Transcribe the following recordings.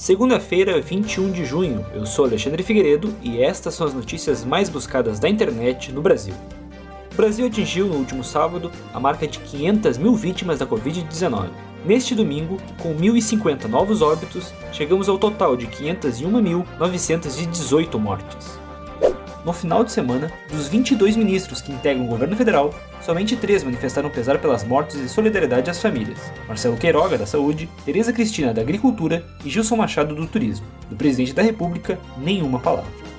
Segunda-feira, 21 de junho. Eu sou Alexandre Figueiredo e estas são as notícias mais buscadas da internet no Brasil. O Brasil atingiu no último sábado a marca de 500 mil vítimas da Covid-19. Neste domingo, com 1.050 novos óbitos, chegamos ao total de 501.918 mortes. No final de semana, dos 22 ministros que integram o governo federal, somente três manifestaram pesar pelas mortes e solidariedade às famílias: Marcelo Queiroga, da Saúde, Tereza Cristina, da Agricultura e Gilson Machado, do Turismo. Do presidente da República, nenhuma palavra.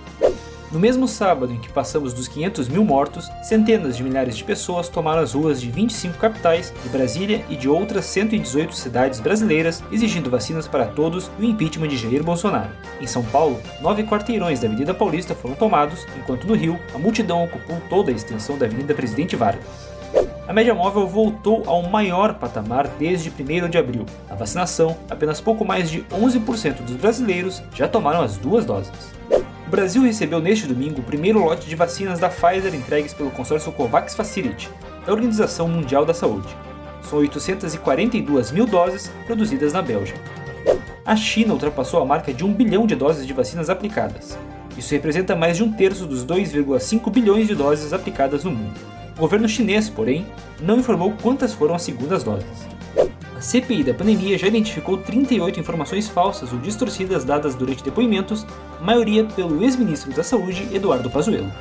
No mesmo sábado em que passamos dos 500 mil mortos, centenas de milhares de pessoas tomaram as ruas de 25 capitais de Brasília e de outras 118 cidades brasileiras exigindo vacinas para todos e o impeachment de Jair Bolsonaro. Em São Paulo, nove quarteirões da Avenida Paulista foram tomados, enquanto no Rio, a multidão ocupou toda a extensão da Avenida Presidente Vargas. A média móvel voltou ao maior patamar desde 1 de abril. A vacinação, apenas pouco mais de 11% dos brasileiros já tomaram as duas doses. O Brasil recebeu neste domingo o primeiro lote de vacinas da Pfizer entregues pelo consórcio COVAX Facility, da Organização Mundial da Saúde. São 842 mil doses produzidas na Bélgica. A China ultrapassou a marca de 1 bilhão de doses de vacinas aplicadas. Isso representa mais de um terço dos 2,5 bilhões de doses aplicadas no mundo. O governo chinês, porém, não informou quantas foram as segundas doses. CPI da pandemia já identificou 38 informações falsas ou distorcidas dadas durante depoimentos, maioria pelo ex-ministro da Saúde, Eduardo Pazuello.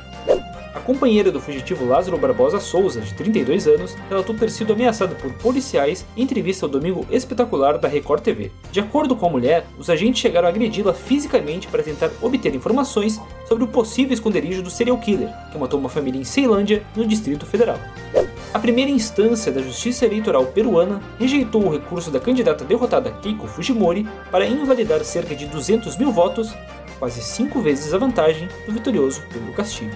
A companheira do fugitivo Lázaro Barbosa Souza, de 32 anos, relatou ter sido ameaçada por policiais em entrevista ao Domingo Espetacular da Record TV. De acordo com a mulher, os agentes chegaram a agredi-la fisicamente para tentar obter informações sobre o possível esconderijo do serial killer, que matou uma família em Ceilândia, no Distrito Federal. A primeira instância da Justiça Eleitoral peruana rejeitou o recurso da candidata derrotada Keiko Fujimori para invalidar cerca de 200 mil votos, quase cinco vezes a vantagem do vitorioso Pedro Castillo.